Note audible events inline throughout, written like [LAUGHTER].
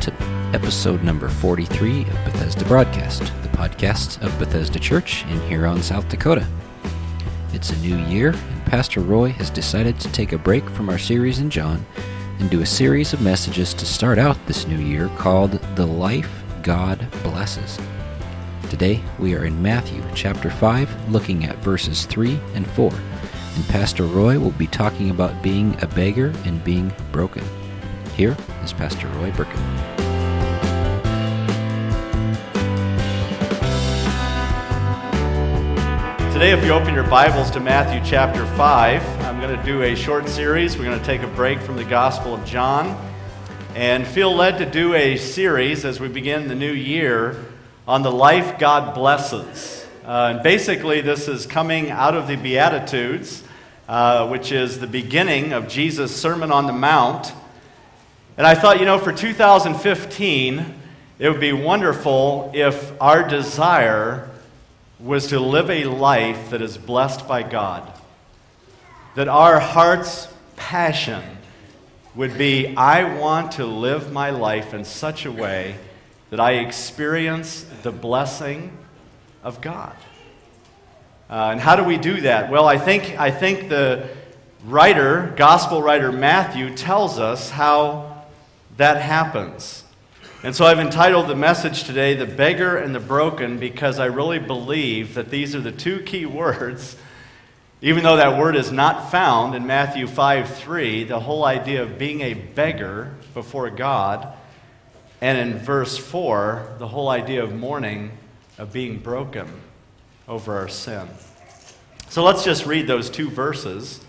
to episode number 43 of Bethesda Broadcast, the podcast of Bethesda Church in Huron, South Dakota. It's a new year, and Pastor Roy has decided to take a break from our series in John and do a series of messages to start out this new year called The Life God Blesses. Today, we are in Matthew chapter 5, looking at verses 3 and 4, and Pastor Roy will be talking about being a beggar and being broken. Here is Pastor Roy Burkin. Today, if you open your Bibles to Matthew chapter 5, I'm going to do a short series. We're going to take a break from the Gospel of John and feel led to do a series as we begin the new year on the life God blesses. Uh, and basically, this is coming out of the Beatitudes, uh, which is the beginning of Jesus' Sermon on the Mount. And I thought, you know, for 2015, it would be wonderful if our desire was to live a life that is blessed by God. That our heart's passion would be I want to live my life in such a way that I experience the blessing of God. Uh, and how do we do that? Well, I think, I think the writer, gospel writer Matthew, tells us how that happens. And so I've entitled the message today, The Beggar and the Broken, because I really believe that these are the two key words. Even though that word is not found in Matthew 5 3, the whole idea of being a beggar before God, and in verse 4, the whole idea of mourning, of being broken over our sin. So let's just read those two verses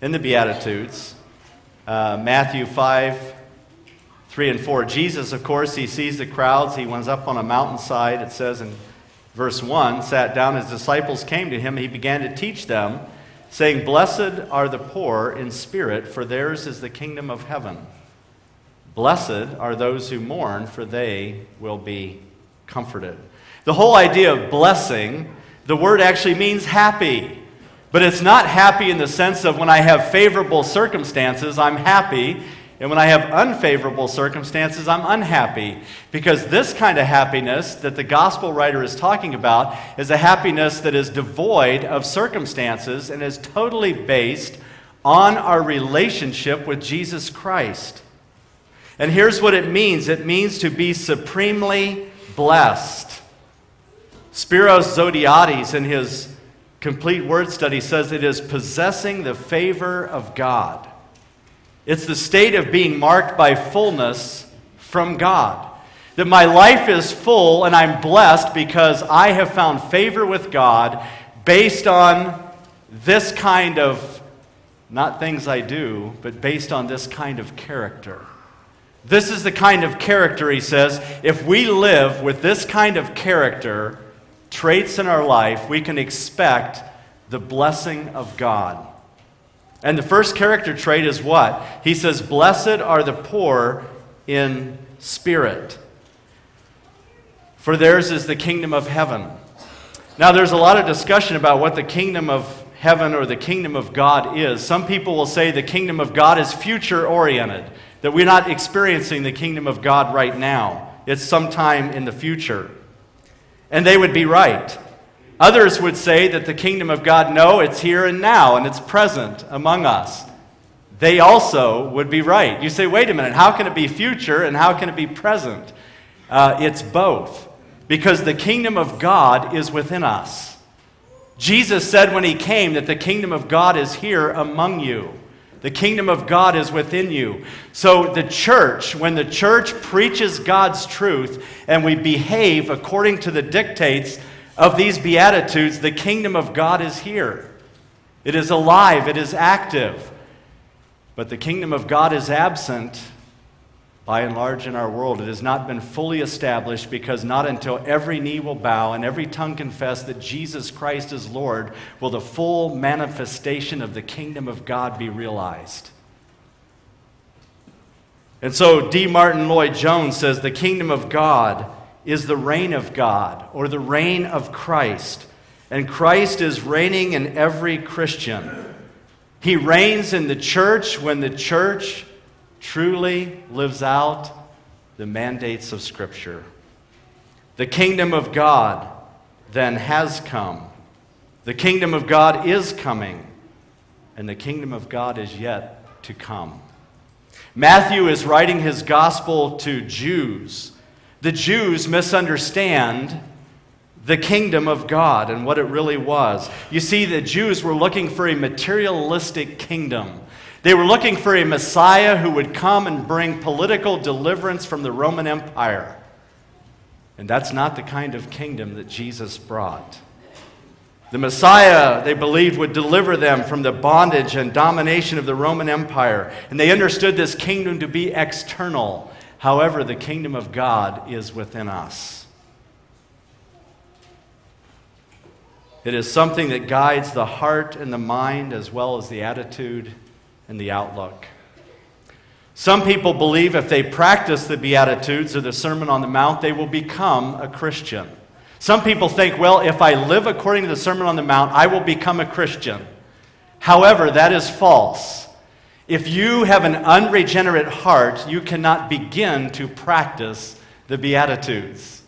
in the Beatitudes. Uh, Matthew 5 3 and 4. Jesus, of course, he sees the crowds. He went up on a mountainside, it says in verse 1, sat down. His disciples came to him. He began to teach them, saying, Blessed are the poor in spirit, for theirs is the kingdom of heaven. Blessed are those who mourn, for they will be comforted. The whole idea of blessing, the word actually means happy. But it's not happy in the sense of when I have favorable circumstances, I'm happy. And when I have unfavorable circumstances, I'm unhappy. Because this kind of happiness that the gospel writer is talking about is a happiness that is devoid of circumstances and is totally based on our relationship with Jesus Christ. And here's what it means it means to be supremely blessed. Spiros Zodhiates, in his complete word study, says it is possessing the favor of God. It's the state of being marked by fullness from God. That my life is full and I'm blessed because I have found favor with God based on this kind of, not things I do, but based on this kind of character. This is the kind of character, he says, if we live with this kind of character, traits in our life, we can expect the blessing of God. And the first character trait is what? He says, Blessed are the poor in spirit, for theirs is the kingdom of heaven. Now, there's a lot of discussion about what the kingdom of heaven or the kingdom of God is. Some people will say the kingdom of God is future oriented, that we're not experiencing the kingdom of God right now. It's sometime in the future. And they would be right. Others would say that the kingdom of God, no, it's here and now, and it's present among us. They also would be right. You say, wait a minute, how can it be future and how can it be present? Uh, it's both, because the kingdom of God is within us. Jesus said when he came that the kingdom of God is here among you. The kingdom of God is within you. So, the church, when the church preaches God's truth and we behave according to the dictates of these Beatitudes, the kingdom of God is here. It is alive, it is active. But the kingdom of God is absent by and large in our world. It has not been fully established because not until every knee will bow and every tongue confess that Jesus Christ is Lord will the full manifestation of the kingdom of God be realized. And so D. Martyn Lloyd Jones says the kingdom of God is the reign of God or the reign of Christ. And Christ is reigning in every Christian. He reigns in the church when the church truly lives out the mandates of Scripture. The kingdom of God then has come. The kingdom of God is coming, and the kingdom of God is yet to come. Matthew is writing his gospel to Jews. The Jews misunderstand the kingdom of God and what it really was. You see, the Jews were looking for a materialistic kingdom. They were looking for a Messiah who would come and bring political deliverance from the Roman Empire. And that's not the kind of kingdom that Jesus brought. The Messiah, they believed, would deliver them from the bondage and domination of the Roman Empire. And they understood this kingdom to be external. However, the kingdom of God is within us. It is something that guides the heart and the mind as well as the attitude and the outlook. Some people believe if they practice the Beatitudes or the Sermon on the Mount, they will become a Christian. Some people think, well, if I live according to the Sermon on the Mount, I will become a Christian. However, that is false. If you have an unregenerate heart, you cannot begin to practice the Beatitudes.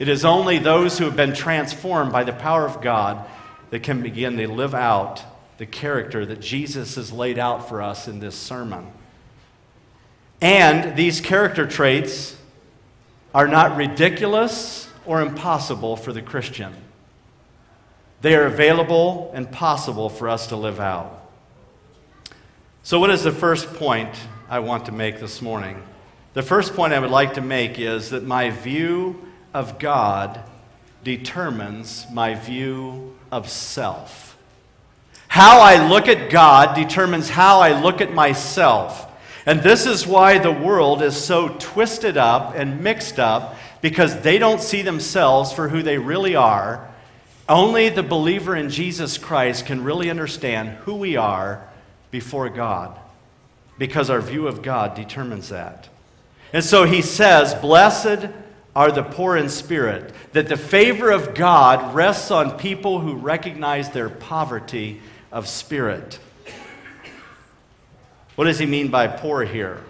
It is only those who have been transformed by the power of God that can begin to live out the character that Jesus has laid out for us in this sermon. And these character traits are not ridiculous or impossible for the Christian. They are available and possible for us to live out. So, what is the first point I want to make this morning? The first point I would like to make is that my view of God determines my view of self. How I look at God determines how I look at myself. And this is why the world is so twisted up and mixed up because they don't see themselves for who they really are. Only the believer in Jesus Christ can really understand who we are before God because our view of God determines that. And so he says, Blessed are the poor in spirit, that the favor of God rests on people who recognize their poverty of spirit. What does he mean by poor here?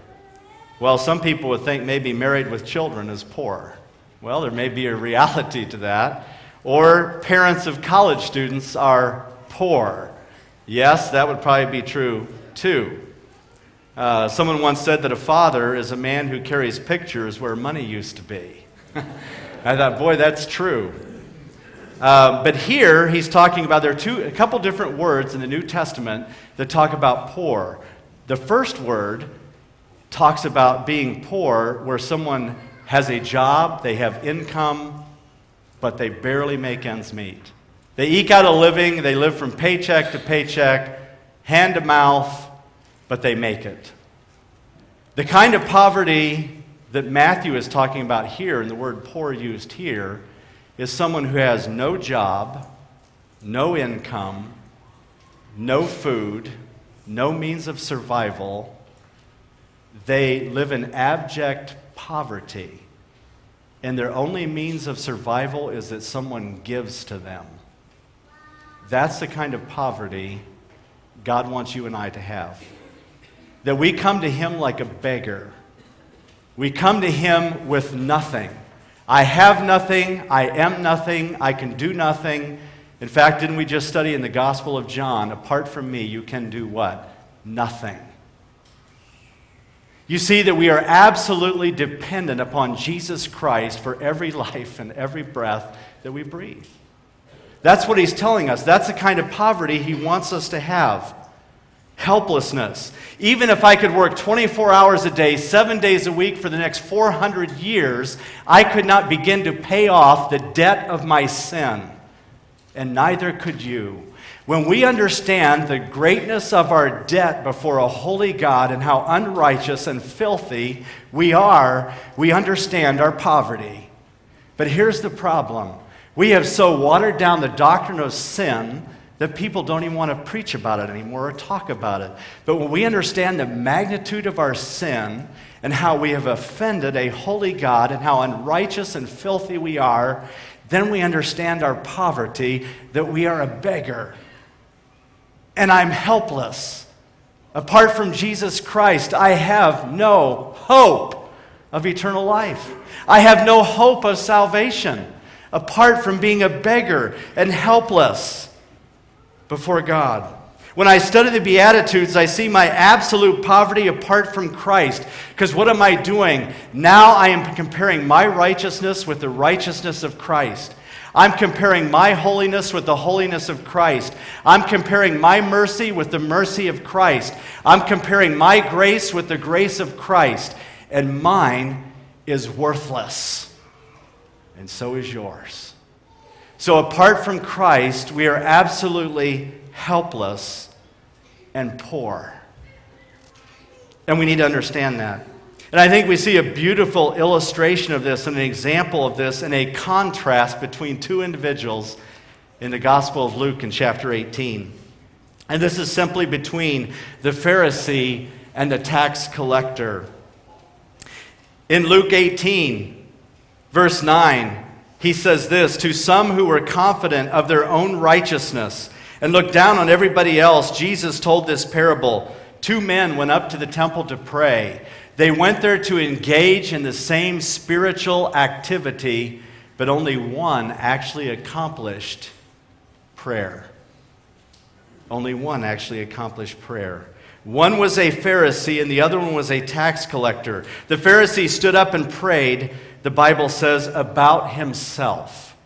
Well, some people would think maybe married with children is poor. Well, there may be a reality to that. Or parents of college students are poor. Yes, that would probably be true too. Uh, someone once said that a father is a man who carries pictures where money used to be. [LAUGHS] I thought, boy, that's true. Uh, but here he's talking about there are two, a couple different words in the New Testament that talk about poor. The first word talks about being poor, where someone has a job, they have income, but they barely make ends meet. They eke out a living, they live from paycheck to paycheck, hand to mouth, but they make it. The kind of poverty that Matthew is talking about here, and the word poor used here, is someone who has no job, no income, no food, no means of survival. They live in abject poverty. And their only means of survival is that someone gives to them. That's the kind of poverty God wants you and I to have. That we come to Him like a beggar. We come to Him with nothing. I have nothing. I am nothing. I can do nothing. In fact, didn't we just study in the Gospel of John, apart from me, you can do what? Nothing. You see that we are absolutely dependent upon Jesus Christ for every [LAUGHS] life and every breath that we breathe. That's what he's telling us. That's the kind of poverty he wants us to have. Helplessness. Even if I could work 24 hours a day, seven days a week for the next 400 years, I could not begin to pay off the debt of my sin and neither could you. When we understand the greatness of our debt before a holy God and how unrighteous and filthy we are, we understand our poverty. But here's the problem we have so watered down the doctrine of sin that people don't even want to preach about it anymore or talk about it. But when we understand the magnitude of our sin and how we have offended a holy God and how unrighteous and filthy we are, then we understand our poverty, that we are a beggar. And I'm helpless. Apart from Jesus Christ, I have no hope of eternal life. I have no hope of salvation apart from being a beggar and helpless before God. When I study the Beatitudes, I see my absolute poverty apart from Christ. Because what am I doing? Now I am comparing my righteousness with the righteousness of Christ. I'm comparing my holiness with the holiness of Christ. I'm comparing my mercy with the mercy of Christ. I'm comparing my grace with the grace of Christ. And mine is worthless. And so is yours. So, apart from Christ, we are absolutely helpless and poor. And we need to understand that. And I think we see a beautiful illustration of this and an example of this and a contrast between two individuals in the Gospel of Luke in chapter 18. And this is simply between the Pharisee and the tax collector. In Luke 18, verse 9, he says this To some who were confident of their own righteousness and looked down on everybody else, Jesus told this parable. Two men went up to the temple to pray. They went there to engage in the same spiritual activity, but only one actually accomplished prayer. Only one actually accomplished prayer. One was a Pharisee and the other one was a tax collector. The Pharisee stood up and prayed, the Bible says, about himself.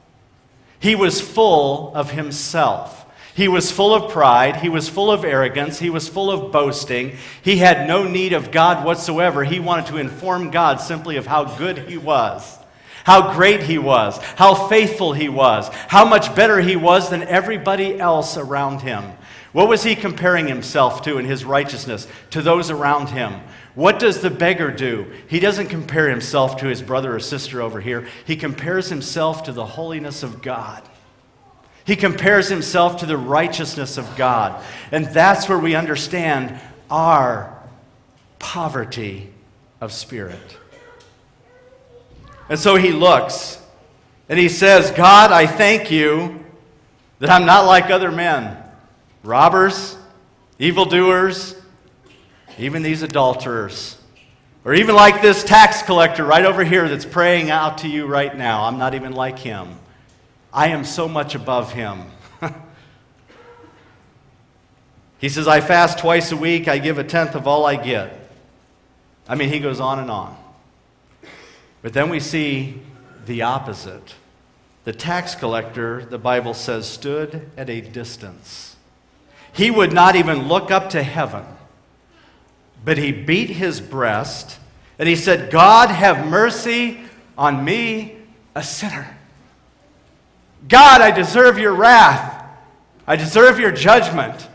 He was full of himself. He was full of pride. He was full of arrogance. He was full of boasting. He had no need of God whatsoever. He wanted to inform God simply of how good he was, how great he was, how faithful he was, how much better he was than everybody else around him. What was he comparing himself to in his righteousness? To those around him. What does the beggar do? He doesn't compare himself to his brother or sister over here, he compares himself to the holiness of God. He compares himself to the righteousness of God. And that's where we understand our poverty of spirit. And so he looks and he says, God, I thank you that I'm not like other men robbers, evildoers, even these adulterers. Or even like this tax collector right over here that's praying out to you right now. I'm not even like him. I am so much above him. [LAUGHS] he says, I fast twice a week, I give a tenth of all I get. I mean, he goes on and on. But then we see the opposite. The tax collector, the Bible says, stood at a distance. He would not even look up to heaven, but he beat his breast and he said, God, have mercy on me, a sinner. God, I deserve your wrath. I deserve your judgment.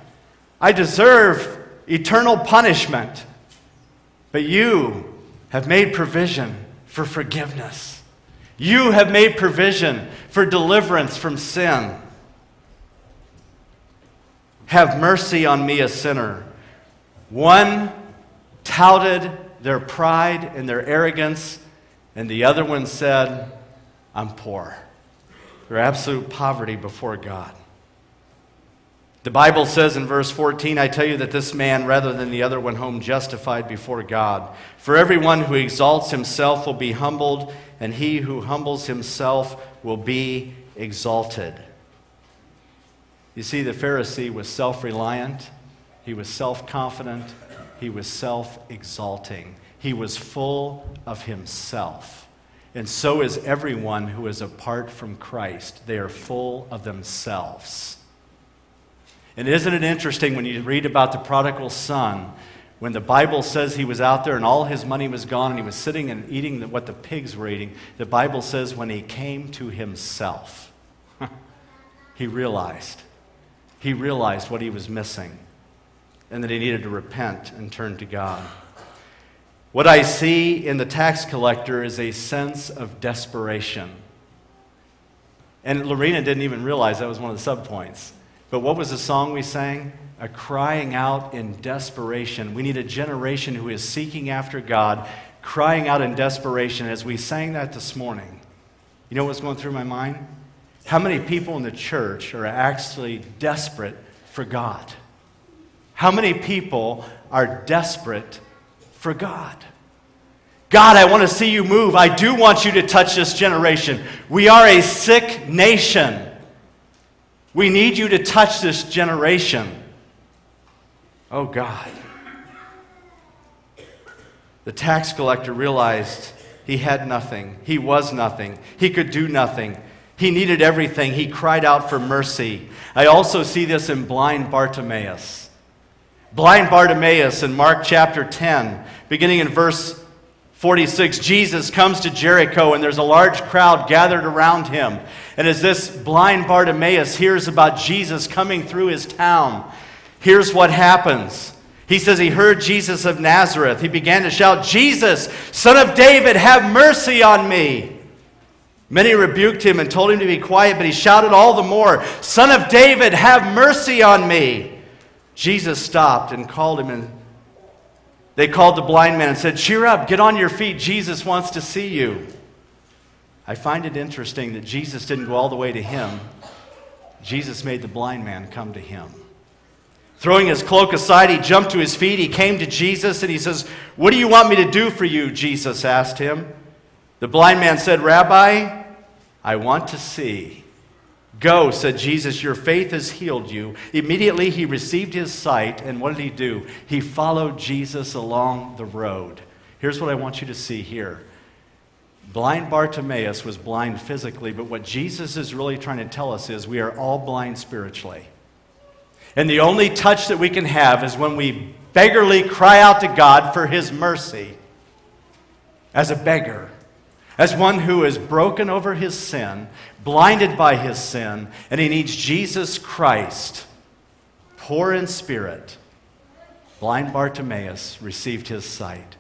I deserve eternal punishment. But you have made provision for forgiveness. You have made provision for deliverance from sin. Have mercy on me, a sinner. One touted their pride and their arrogance, and the other one said, I'm poor their absolute poverty before God. The Bible says in verse 14, I tell you that this man, rather than the other, went home justified before God. For everyone who exalts himself will be humbled, and he who humbles himself will be exalted. You see, the Pharisee was self reliant, he was self confident, he was self exalting, he was full of himself. And so is everyone who is apart from Christ. They are full of themselves. And isn't it interesting when you read about the prodigal son, when the Bible says he was out there and all his money was gone and he was sitting and eating what the pigs were eating, the Bible says when he came to himself, [LAUGHS] he realized. He realized what he was missing and that he needed to repent and turn to God. What I see in the tax collector is a sense of desperation. And Lorena didn't even realize that was one of the subpoints. But what was the song we sang? A crying out in desperation. We need a generation who is seeking after God, crying out in desperation. As we sang that this morning, you know what's going through my mind? How many people in the church are actually desperate for God? How many people are desperate for God. God, I want to see you move. I do want you to touch this generation. We are a sick nation. We need you to touch this generation. Oh, God. The tax collector realized he had nothing. He was nothing. He could do nothing. He needed everything. He cried out for mercy. I also see this in blind Bartimaeus. Blind Bartimaeus in Mark chapter 10, beginning in verse 46, Jesus comes to Jericho and there's a large crowd gathered around him. And as this blind Bartimaeus hears about Jesus coming through his town, here's what happens. He says he heard Jesus of Nazareth. He began to shout, Jesus, son of David, have mercy on me. Many rebuked him and told him to be quiet, but he shouted all the more, Son of David, have mercy on me. Jesus stopped and called him, and they called the blind man and said, Cheer up, get on your feet. Jesus wants to see you. I find it interesting that Jesus didn't go all the way to him, Jesus made the blind man come to him. Throwing his cloak aside, he jumped to his feet. He came to Jesus and he says, What do you want me to do for you? Jesus asked him. The blind man said, Rabbi, I want to see. Go, said Jesus, your faith has healed you. Immediately he received his sight, and what did he do? He followed Jesus along the road. Here's what I want you to see here. Blind Bartimaeus was blind physically, but what Jesus is really trying to tell us is we are all blind spiritually. And the only touch that we can have is when we beggarly cry out to God for his mercy as a beggar as one who is broken over his sin, blinded by his sin, and he needs Jesus Christ, poor in spirit. Blind Bartimaeus received his sight.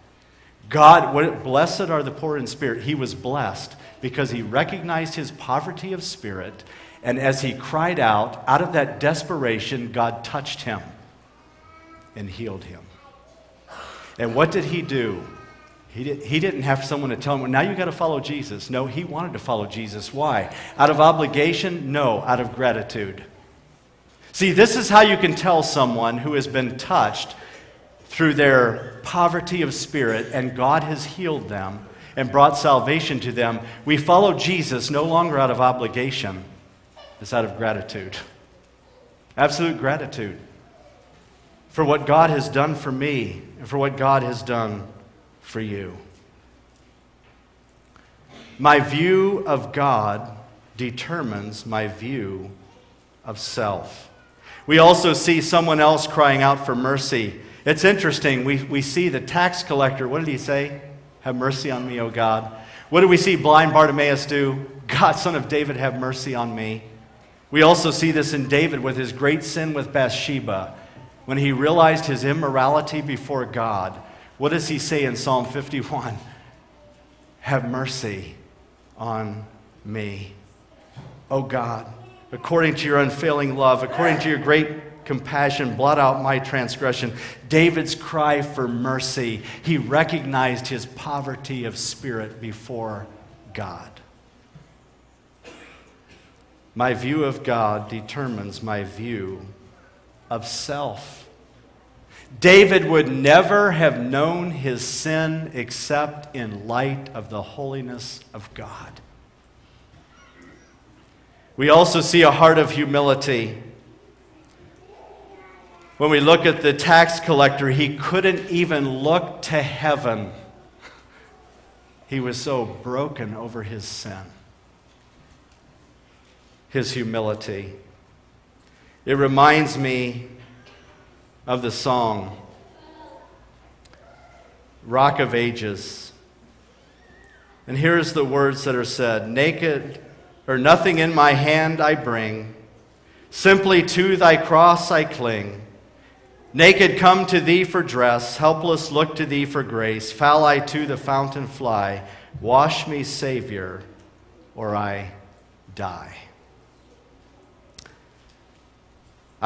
God, what, blessed are the poor in spirit. He was blessed because he recognized his poverty of spirit, and as he cried out, out of that desperation, God touched him and healed him. And what did he do? He, did, he didn't have someone to tell him, well, now you've got to follow Jesus. No, he wanted to follow Jesus. Why? Out of obligation? No, out of gratitude. See, this is how you can tell someone who has been touched through their poverty of spirit and God has healed them and brought salvation to them. We follow Jesus no longer out of obligation, it's out of gratitude. Absolute gratitude for what God has done for me and for what God has done for you. My view of God determines my view of self. We also see someone else crying out for mercy. It's interesting. We, we see the tax collector. What did he say? Have mercy on me, O God. What do we see blind Bartimaeus do? God, son of David, have mercy on me. We also see this in David with his great sin with Bathsheba. When he realized his immorality before God, what does he say in Psalm 51? Have mercy on me. O oh God, according to your unfailing love, according to your great compassion, blot out my transgression. David's cry for mercy, he recognized his poverty of spirit before God. My view of God determines my view of self. David would never have known his sin except in light of the holiness of God. We also see a heart of humility. When we look at the tax collector, he couldn't even look to heaven. He was so broken over his sin, his humility. It reminds me of the song, Rock of Ages. And here's the words that are said Naked or nothing in my hand I bring, simply to thy cross I cling. Naked come to thee for dress, helpless look to thee for grace. Foul I to the fountain fly, wash me, Savior, or I die.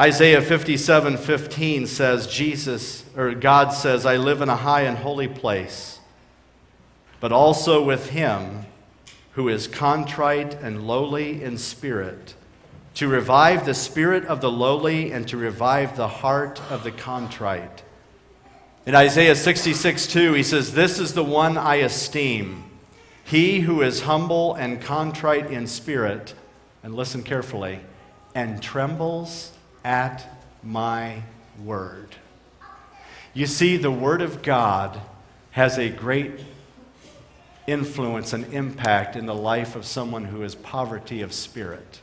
Isaiah 57 15 says, Jesus, or God says, I live in a high and holy place, but also with him who is contrite and lowly in spirit, to revive the spirit of the lowly and to revive the heart of the contrite. In Isaiah 66 2, he says, This is the one I esteem, he who is humble and contrite in spirit, and listen carefully, and trembles at my word. You see, the Word of God has a great influence and impact in the life of someone who is poverty of spirit.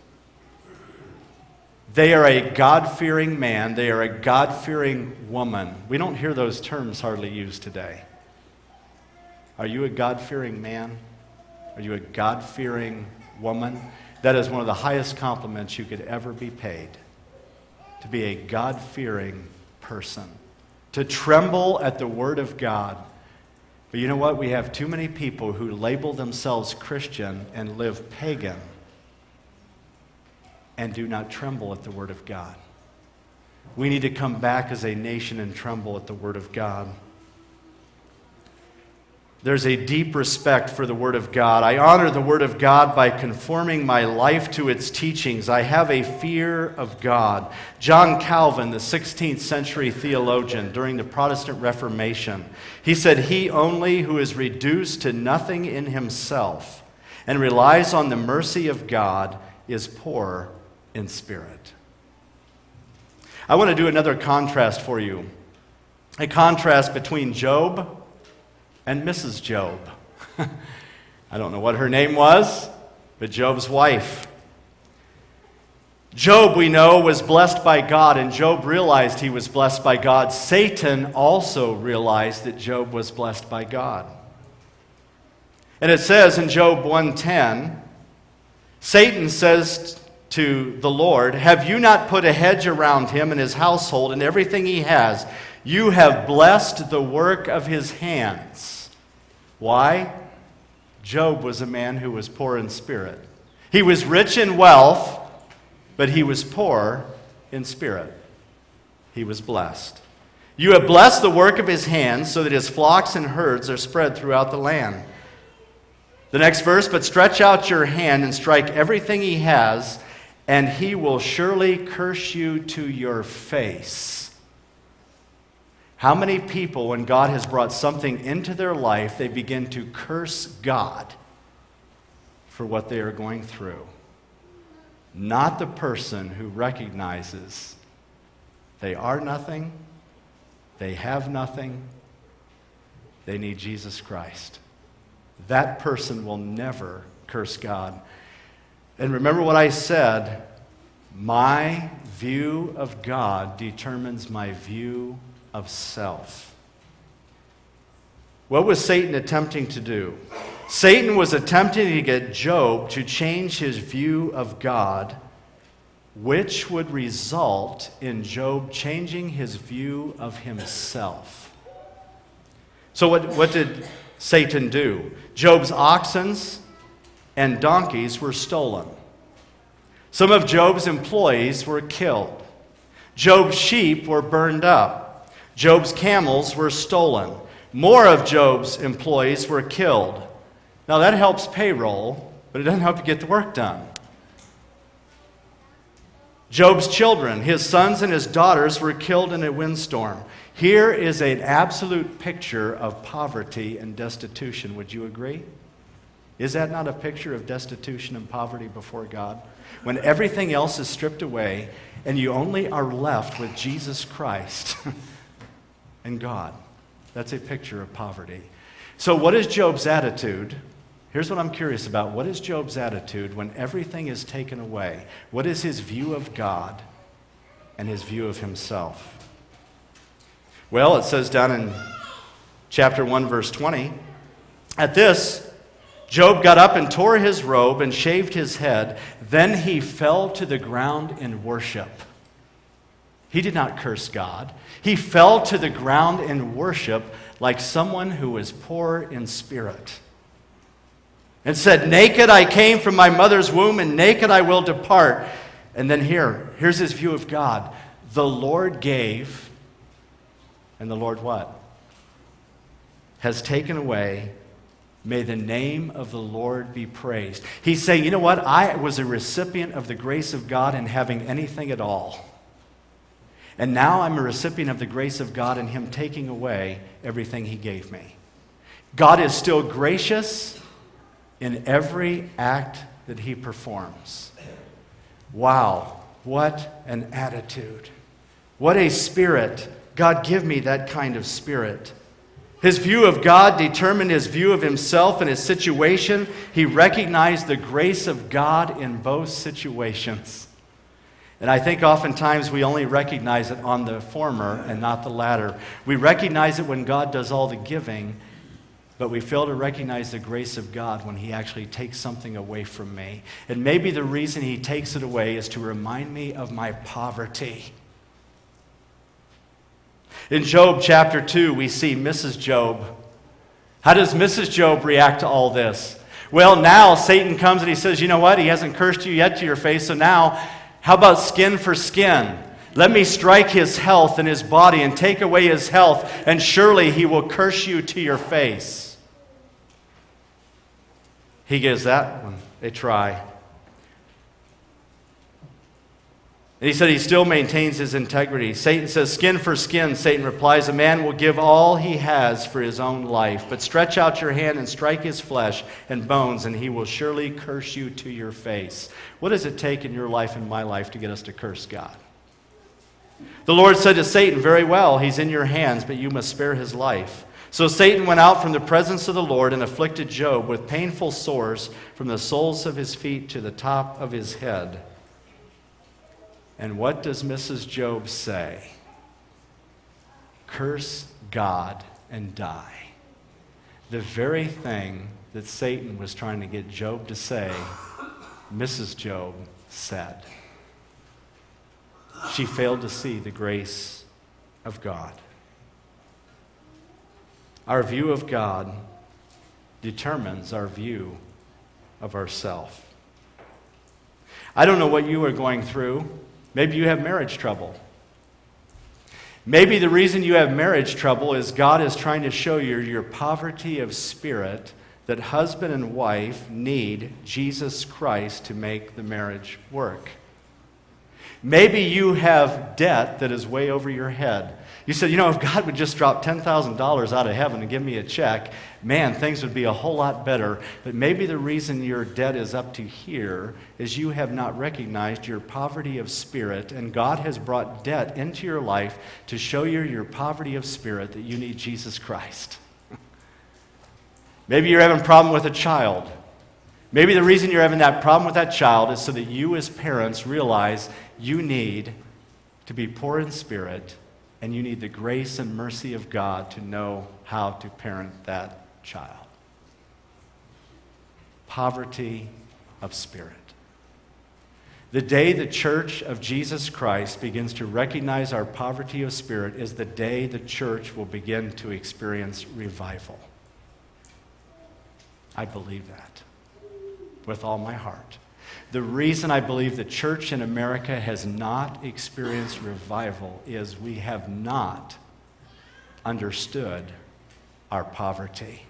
They are a God fearing man, they are a God fearing woman. We don't hear those terms hardly used today. Are you a God fearing man? Are you a God fearing woman? That is one of the highest compliments you could ever be paid to be a God fearing person, to tremble at the Word of God. But you know what? We have too many people who label themselves Christian and live pagan and do not tremble at the Word of God. We need to come back as a nation and tremble at the Word of God. There's a deep respect for the Word of God. I honor the Word of God by conforming my life to its teachings. I have a fear of God. John Calvin, the 16th century theologian during the Protestant Reformation, he said, He only who is reduced to nothing in himself and relies on the mercy of God is poor in spirit. I want to do another contrast for you a contrast between Job and Mrs. Job. [LAUGHS] I don't know what her name was, but Job's wife. Job, we know, was blessed by God, and Job realized he was blessed by God. Satan also realized that Job was blessed by God. And it says in Job 1:10, Satan says to the Lord, Have you not put a hedge around him and his household and everything he has? You have blessed the work of his hands. Why? Job was a man who was poor in spirit. He was rich in wealth, but he was poor in spirit. He was blessed. You have blessed the work of his hands so that his flocks and herds are spread throughout the land. The next verse, but stretch out your hand and strike everything he has and he will surely curse you to your face. How many people, when God has brought something into their life, they begin to curse God for what they are going through? Not the person who recognizes they are nothing, they have nothing, they need Jesus Christ. That person will never curse God. And remember what I said my view of God determines my view of self. What was Satan attempting to do? Satan was attempting to get Job to change his view of God, which would result in Job changing his view of himself. So, what, what did Satan do? Job's oxens and donkeys were stolen. Some of Job's employees were killed. Job's sheep were burned up. Job's camels were stolen. More of Job's employees were killed. Now that helps payroll, but it doesn't help you get the work done. Job's children, his sons and his daughters, were killed in a windstorm. Here is an absolute picture of poverty and destitution. Would you agree? Is that not a picture of destitution and poverty before God? When everything else is stripped away and you only are left with Jesus Christ [LAUGHS] and God. That's a picture of poverty. So, what is Job's attitude? Here's what I'm curious about. What is Job's attitude when everything is taken away? What is his view of God and his view of himself? Well, it says down in chapter 1, verse 20 At this, Job got up and tore his robe and shaved his head. Then he fell to the ground in worship. He did not curse God. He fell to the ground in worship like someone who was poor in spirit. And said, Naked I came from my mother's womb, and naked I will depart. And then here, here's his view of God. The Lord gave, and the Lord what? Has taken away May the name of the Lord be praised. He's saying, you know what? I was a recipient of the grace of God in having anything at all. And now I'm a recipient of the grace of God and Him taking away everything He gave me. God is still gracious in every act that He performs. Wow, what an attitude. What a spirit. God, give me that kind of spirit. His view of God determined his view of himself and his situation. He recognized the grace of God in both situations. And I think oftentimes we only recognize it on the former and not the latter. We recognize it when God does all the giving, but we fail to recognize the grace of God when He actually takes something away from me. And maybe the reason He takes it away is to remind me of my poverty. In Job chapter 2, we see Mrs. Job. How does Mrs. Job react to all this? Well, now Satan comes and he says, You know what? He hasn't cursed you yet to your face, so now, how about skin for skin? Let me strike his health and his body and take away his health, and surely he will curse you to your face. He gives that one a try. And he said he still maintains his integrity. Satan says, Skin for skin. Satan replies, A man will give all he has for his own life, but stretch out your hand and strike his flesh and bones, and he will surely curse you to your face. What does it take in your life and my life to get us to curse God? The Lord said to Satan, Very well, he's in your hands, but you must spare his life. So Satan went out from the presence of the Lord and afflicted Job with painful sores from the soles of his feet to the top of his head. And what does Mrs. Job say? Curse God and die. The very thing that Satan was trying to get Job to say, Mrs. Job said. She failed to see the grace of God. Our view of God determines our view of ourself. I don't know what you are going through. Maybe you have marriage trouble. Maybe the reason you have marriage trouble is God is trying to show you your poverty of spirit that husband and wife need Jesus Christ to make the marriage work. Maybe you have debt that is way over your head. You said, you know, if God would just drop $10,000 out of heaven and give me a check, man, things would be a whole lot better. But maybe the reason your debt is up to here is you have not recognized your poverty of spirit, and God has brought debt into your life to show you your poverty of spirit that you need Jesus Christ. maybe you're having a problem with a child. Maybe the reason you're having that problem with that child is so that you, as parents, realize you need to be poor in spirit and you need the grace and mercy of God to know how to parent that child. Poverty of spirit. The day the church of Jesus Christ begins to recognize our poverty of spirit is the day the church will begin to experience revival. I believe that with all my heart. The reason I believe the church in America has not experienced revival is we have not understood our poverty.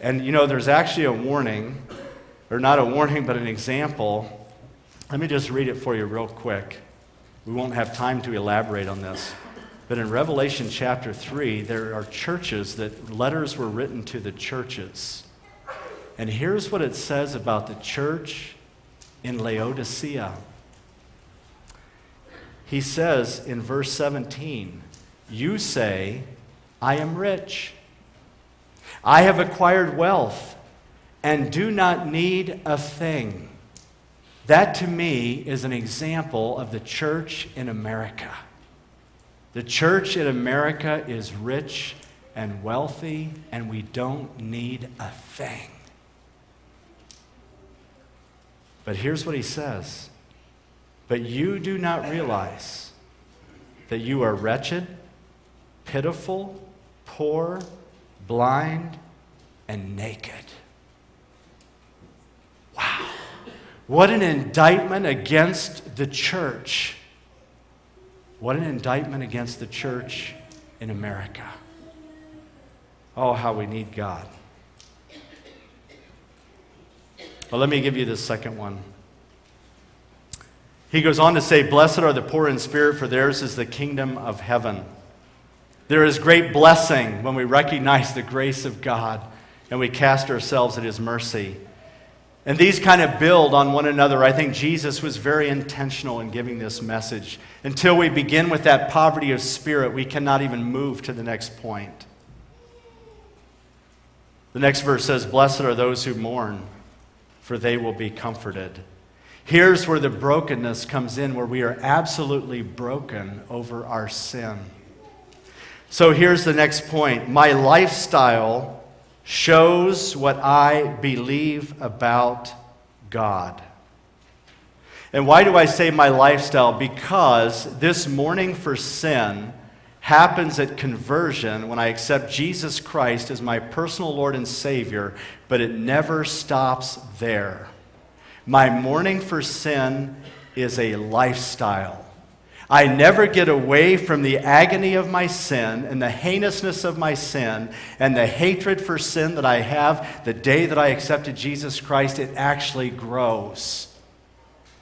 And you know, there's actually a warning, or not a warning, but an example. Let me just read it for you real quick. We won't have time to elaborate on this. But in Revelation chapter 3, there are churches that letters were written to the churches. And here's what it says about the church in Laodicea. He says in verse 17, You say, I am rich. I have acquired wealth and do not need a thing. That to me is an example of the church in America. The church in America is rich and wealthy, and we don't need a thing. But here's what he says But you do not realize that you are wretched, pitiful, poor, blind, and naked. Wow. What an indictment against the church. What an indictment against the church in America. Oh, how we need God. Well, let me give you the second one. He goes on to say, Blessed are the poor in spirit, for theirs is the kingdom of heaven. There is great blessing when we recognize the grace of God and we cast ourselves at His mercy. And these kind of build on one another. I think Jesus was very intentional in giving this message. Until we begin with that poverty of spirit, we cannot even move to the next point. The next verse says, Blessed are those who mourn, for they will be comforted. Here's where the brokenness comes in, where we are absolutely broken over our sin. So here's the next point my lifestyle shows what I believe about God. And why do I say my lifestyle? Because this mourning for sin happens at conversion when I accept Jesus Christ as my personal Lord and Savior, but it never stops there. My mourning for sin is a lifestyle. I never get away from the agony of my sin and the heinousness of my sin and the hatred for sin that I have the day that I accepted Jesus Christ. It actually grows.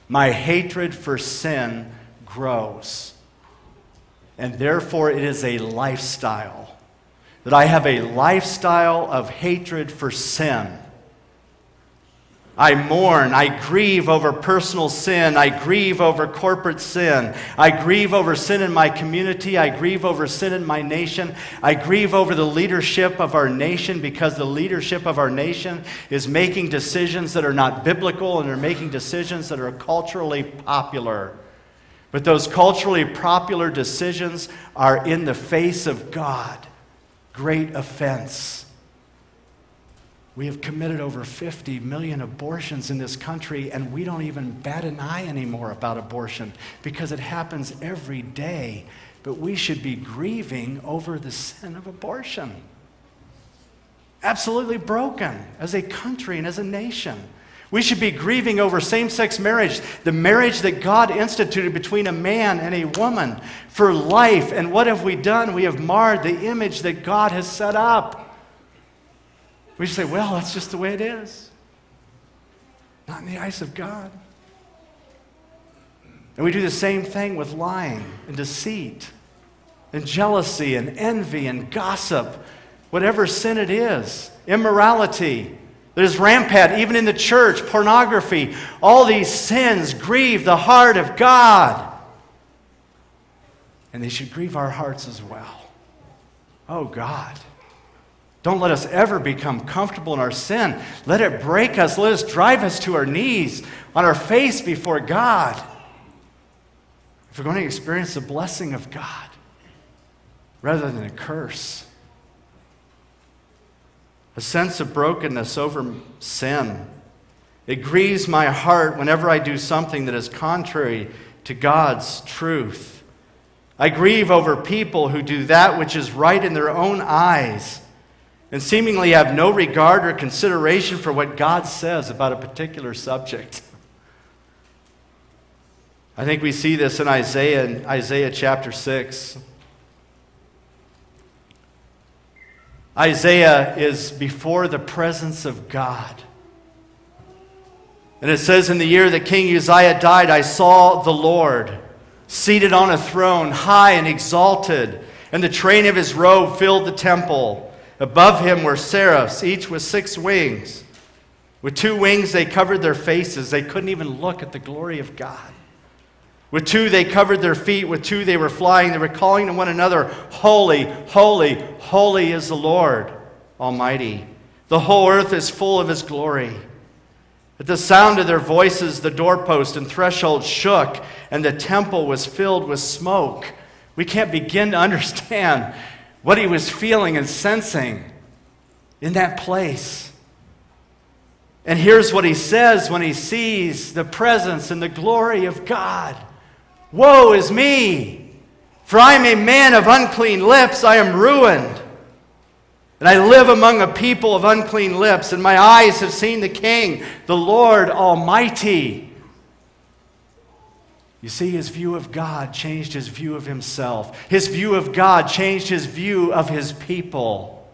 My hatred for sin grows. And therefore, it is a lifestyle. That I have a lifestyle of hatred for sin. I mourn. I grieve over personal sin. I grieve over corporate sin. I grieve over sin in my community. I grieve over sin in my nation. I grieve over the leadership of our nation because the leadership of our nation is making decisions that are not biblical and they're making decisions that are culturally popular. But those culturally popular decisions are in the face of God. Great offense. We have committed over 50 million abortions in this country, and we don't even bat an eye anymore about abortion because it happens every day. But we should be grieving over the sin of abortion. Absolutely broken as a country and as a nation. We should be grieving over same sex marriage, the marriage that God instituted between a man and a woman for life. And what have we done? We have marred the image that God has set up. We say, well, that's just the way it is. Not in the eyes of God. And we do the same thing with lying and deceit and jealousy and envy and gossip, whatever sin it is, immorality that is rampant even in the church, pornography. All these sins grieve the heart of God. And they should grieve our hearts as well. Oh, God. Don't let us ever become comfortable in our sin. Let it break us. Let us drive us to our knees, on our face before God. If we're going to experience the blessing of God rather than a curse, a sense of brokenness over sin. It grieves my heart whenever I do something that is contrary to God's truth. I grieve over people who do that which is right in their own eyes and seemingly have no regard or consideration for what God says about a particular subject. I think we see this in Isaiah, in Isaiah chapter 6. Isaiah is before the presence of God. And it says, In the year that King Uzziah died, I saw the Lord seated on a throne, high and exalted, and the train of his robe filled the temple. Above him were seraphs, each with six wings. With two wings, they covered their faces. They couldn't even look at the glory of God. With two, they covered their feet. With two, they were flying. They were calling to one another, Holy, holy, holy is the Lord Almighty. The whole earth is full of his glory. At the sound of their voices, the doorpost and threshold shook, and the temple was filled with smoke. We can't begin to understand what he was feeling and sensing in that place. And here's what he says when he sees the presence and the glory of God Woe is me! For I am a man of unclean lips, I am ruined. And I live among a people of unclean lips, and my eyes have seen the King, the Lord Almighty. You see, his view of God changed his view of himself. His view of God changed his view of his people.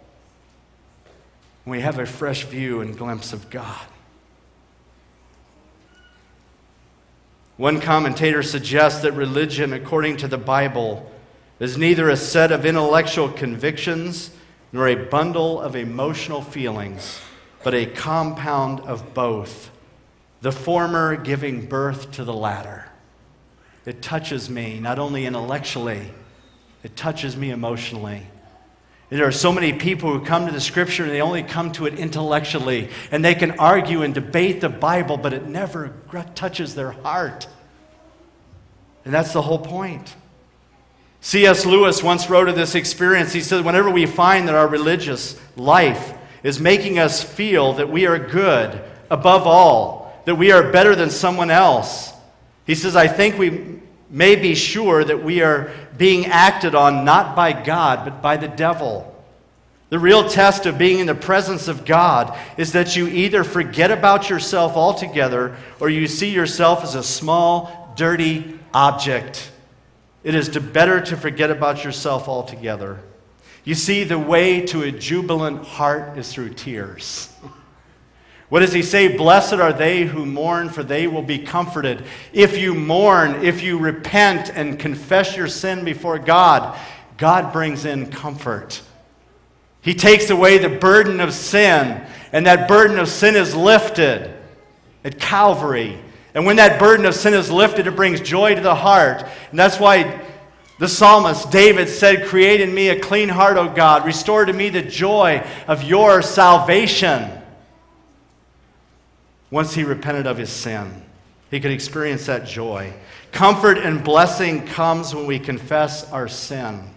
We have a fresh view and glimpse of God. One commentator suggests that religion, according to the Bible, is neither a set of intellectual convictions nor a bundle of emotional feelings, but a compound of both, the former giving birth to the latter. It touches me not only intellectually, it touches me emotionally. There are so many people who come to the scripture and they only come to it intellectually. And they can argue and debate the Bible, but it never touches their heart. And that's the whole point. C.S. Lewis once wrote of this experience. He said, Whenever we find that our religious life is making us feel that we are good above all, that we are better than someone else, he says, I think we may be sure that we are being acted on not by God, but by the devil. The real test of being in the presence of God is that you either forget about yourself altogether or you see yourself as a small, dirty object. It is to better to forget about yourself altogether. You see, the way to a jubilant heart is through tears. [LAUGHS] What does he say? Blessed are they who mourn, for they will be comforted. If you mourn, if you repent and confess your sin before God, God brings in comfort. He takes away the burden of sin, and that burden of sin is lifted at Calvary. And when that burden of sin is lifted, it brings joy to the heart. And that's why the psalmist David said, Create in me a clean heart, O God. Restore to me the joy of your salvation once he repented of his sin. He could experience that joy. Comfort and blessing comes when we confess our sin.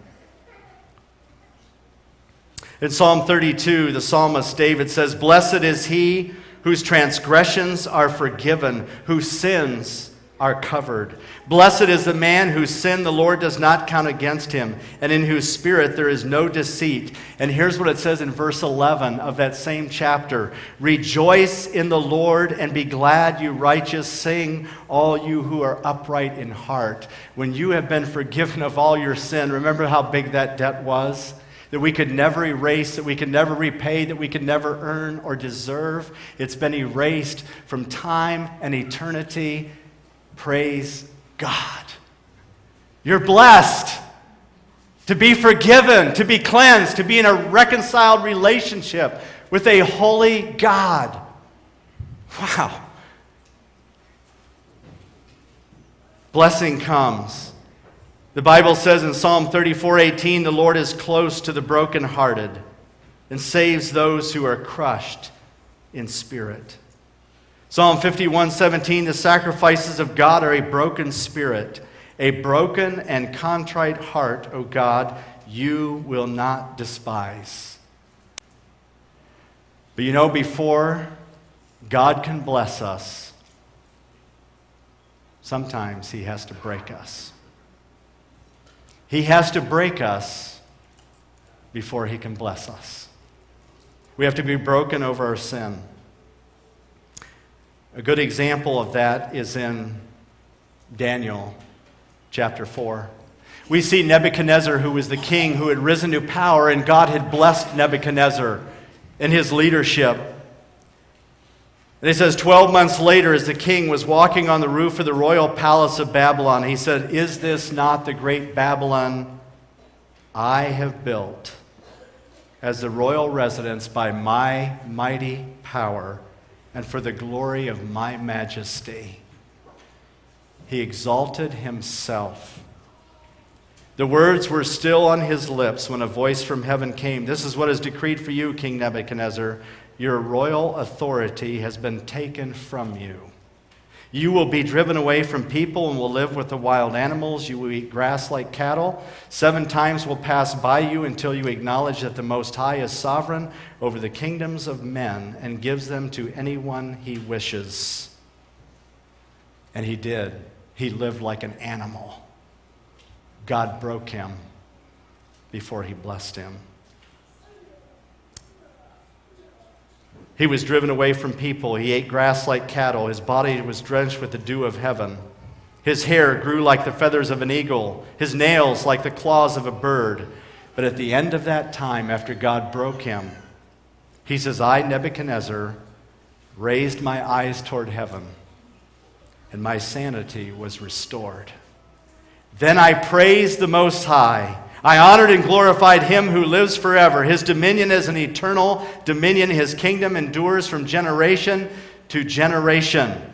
In Psalm 32, the psalmist David says, Blessed is he whose transgressions are forgiven, whose sins are covered. Blessed is the man whose sin the Lord does not count against him, and in whose spirit there is no deceit. And here's what it says in verse 11 of that same chapter Rejoice in the Lord and be glad, you righteous. Sing, all you who are upright in heart. When you have been forgiven of all your sin, remember how big that debt was? that we could never erase, that we could never repay, that we could never earn or deserve. It's been erased from time and eternity. Praise God. You're blessed to be forgiven, to be cleansed, to be in a reconciled relationship with a holy God. Wow. Blessing comes. The Bible says in Psalm 34:18, the Lord is close to the brokenhearted and saves those who are crushed in spirit. Psalm 51 17, the sacrifices of God are a broken spirit, a broken and contrite heart, O God, you will not despise. But you know, before God can bless us, sometimes He has to break us. He has to break us before He can bless us. We have to be broken over our sin. A good example of that is in Daniel chapter 4. We see Nebuchadnezzar, who was the king who had risen to power, and God had blessed Nebuchadnezzar in his leadership. And it says, 12 months later, as the king was walking on the roof of the royal palace of Babylon, he said, Is this not the great Babylon I have built as the royal residence by my mighty power? And for the glory of my majesty. He exalted himself. The words were still on his lips when a voice from heaven came This is what is decreed for you, King Nebuchadnezzar. Your royal authority has been taken from you. You will be driven away from people and will live with the wild animals. You will eat grass like cattle. Seven times will pass by you until you acknowledge that the Most High is sovereign over the kingdoms of men and gives them to anyone he wishes. And he did. He lived like an animal. God broke him before he blessed him. He was driven away from people. He ate grass like cattle. His body was drenched with the dew of heaven. His hair grew like the feathers of an eagle, his nails like the claws of a bird. But at the end of that time, after God broke him, he says, I, Nebuchadnezzar, raised my eyes toward heaven. and my sanity was restored. Then I praised the Most High. I honored and glorified him who lives forever. His dominion is an eternal dominion. His kingdom endures from generation to generation.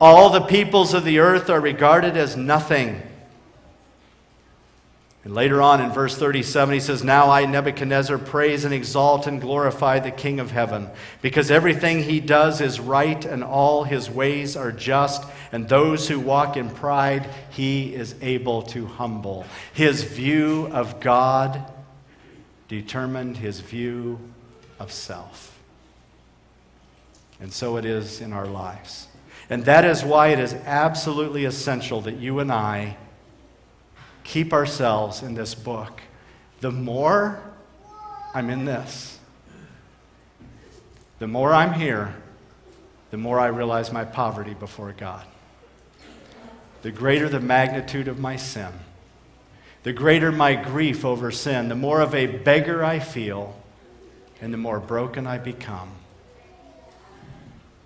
All the peoples of the earth are regarded as nothing. And later on in verse 37, he says, Now I, Nebuchadnezzar, praise and exalt and glorify the King of heaven, because everything he does is right and all his ways are just, and those who walk in pride he is able to humble. His view of God determined his view of self. And so it is in our lives. And that is why it is absolutely essential that you and I keep ourselves in this book. The more I'm in this, the more I'm here, the more I realize my poverty before God. The greater the magnitude of my sin, the greater my grief over sin, the more of a beggar I feel, and the more broken I become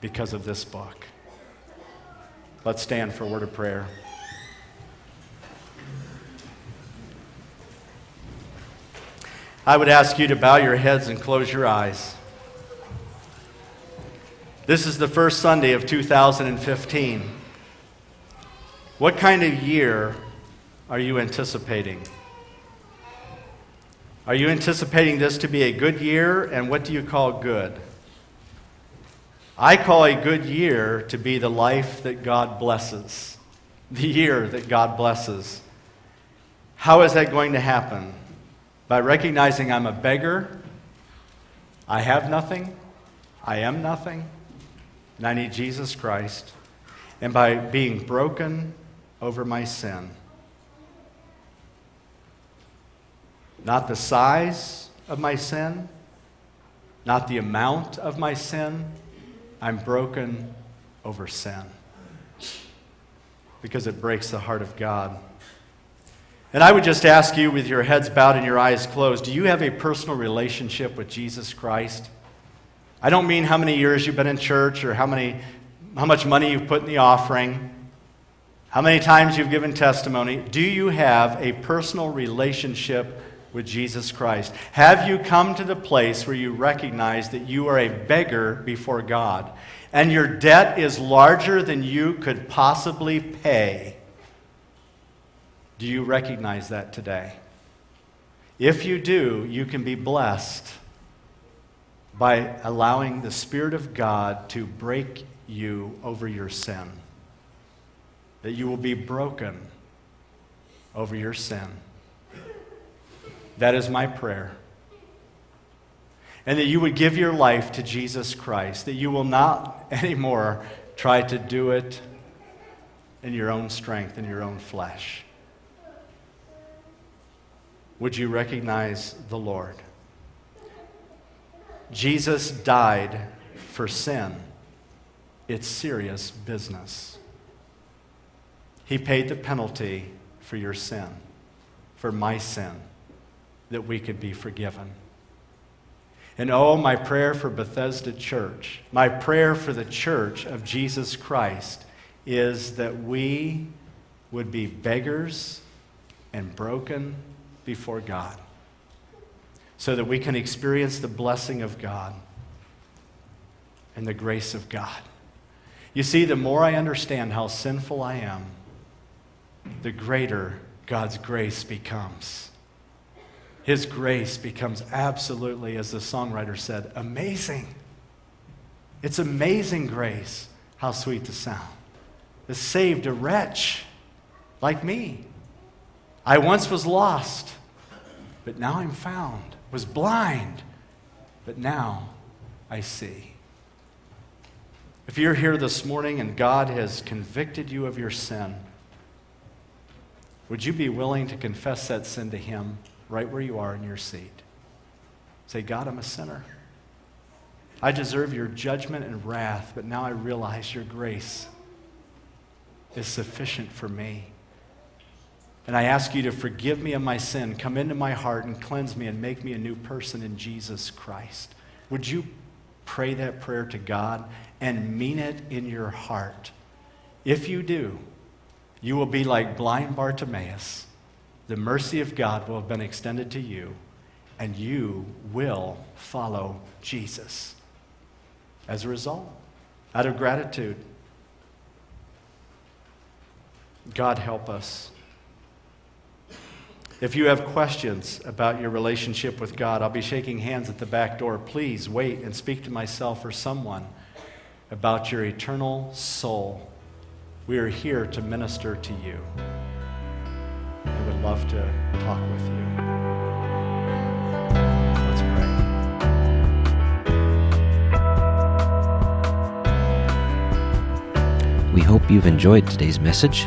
because of this book. Let's stand for a word of prayer. I would ask you to bow your heads and close your eyes. This is the first Sunday of 2015. What kind of year are you anticipating? Are you anticipating this to be a good year, and what do you call good? I call a good year to be the life that God blesses, the year that God blesses. How is that going to happen? By recognizing I'm a beggar, I have nothing, I am nothing, and I need Jesus Christ, and by being broken over my sin. Not the size of my sin, not the amount of my sin. I'm broken over sin because it breaks the heart of God. And I would just ask you, with your heads bowed and your eyes closed, do you have a personal relationship with Jesus Christ? I don't mean how many years you've been in church or how, many, how much money you've put in the offering, how many times you've given testimony. Do you have a personal relationship with Jesus Christ? Have you come to the place where you recognize that you are a beggar before God and your debt is larger than you could possibly pay? Do you recognize that today? If you do, you can be blessed by allowing the Spirit of God to break you over your sin. That you will be broken over your sin. That is my prayer. And that you would give your life to Jesus Christ, that you will not [LAUGHS] anymore try to do it in your own strength, in your own flesh would you recognize the Lord? Jesus died for sin. It's serious business. He paid the penalty for your sin, for my sin, that we could be forgiven. And oh, my prayer for Bethesda Church, my prayer for the church of Jesus Christ is that we would be beggars and broken before God so that we can experience the blessing of God and the grace of God. You see, the more I understand how sinful I am, the greater God's grace becomes. His grace becomes absolutely, as the songwriter said, amazing. It's amazing grace. How sweet the sound. It saved a wretch like me. I once was lost, but now I'm found, was blind, but now I see. If you're here this morning and God has convicted you of your sin, would you be willing to confess that sin to Him right where you are in your seat? Say, God, I'm a sinner. I deserve your judgment and wrath, but now I realize your grace is sufficient for me. And I ask you to forgive me of my sin, come into my heart and cleanse me and make me a new person in Jesus Christ. Would you pray that prayer to God and mean it in your heart? If you do, you will be like blind Bartimaeus. The mercy of God will have been extended to you, and you will follow Jesus. As a result, out of gratitude, God help us. If you have questions about your relationship with God, I'll be shaking hands at the back door. Please wait and speak to myself or someone about your eternal soul. We are here to minister to you. I would love to talk with you. Let's pray. We hope you've enjoyed today's message.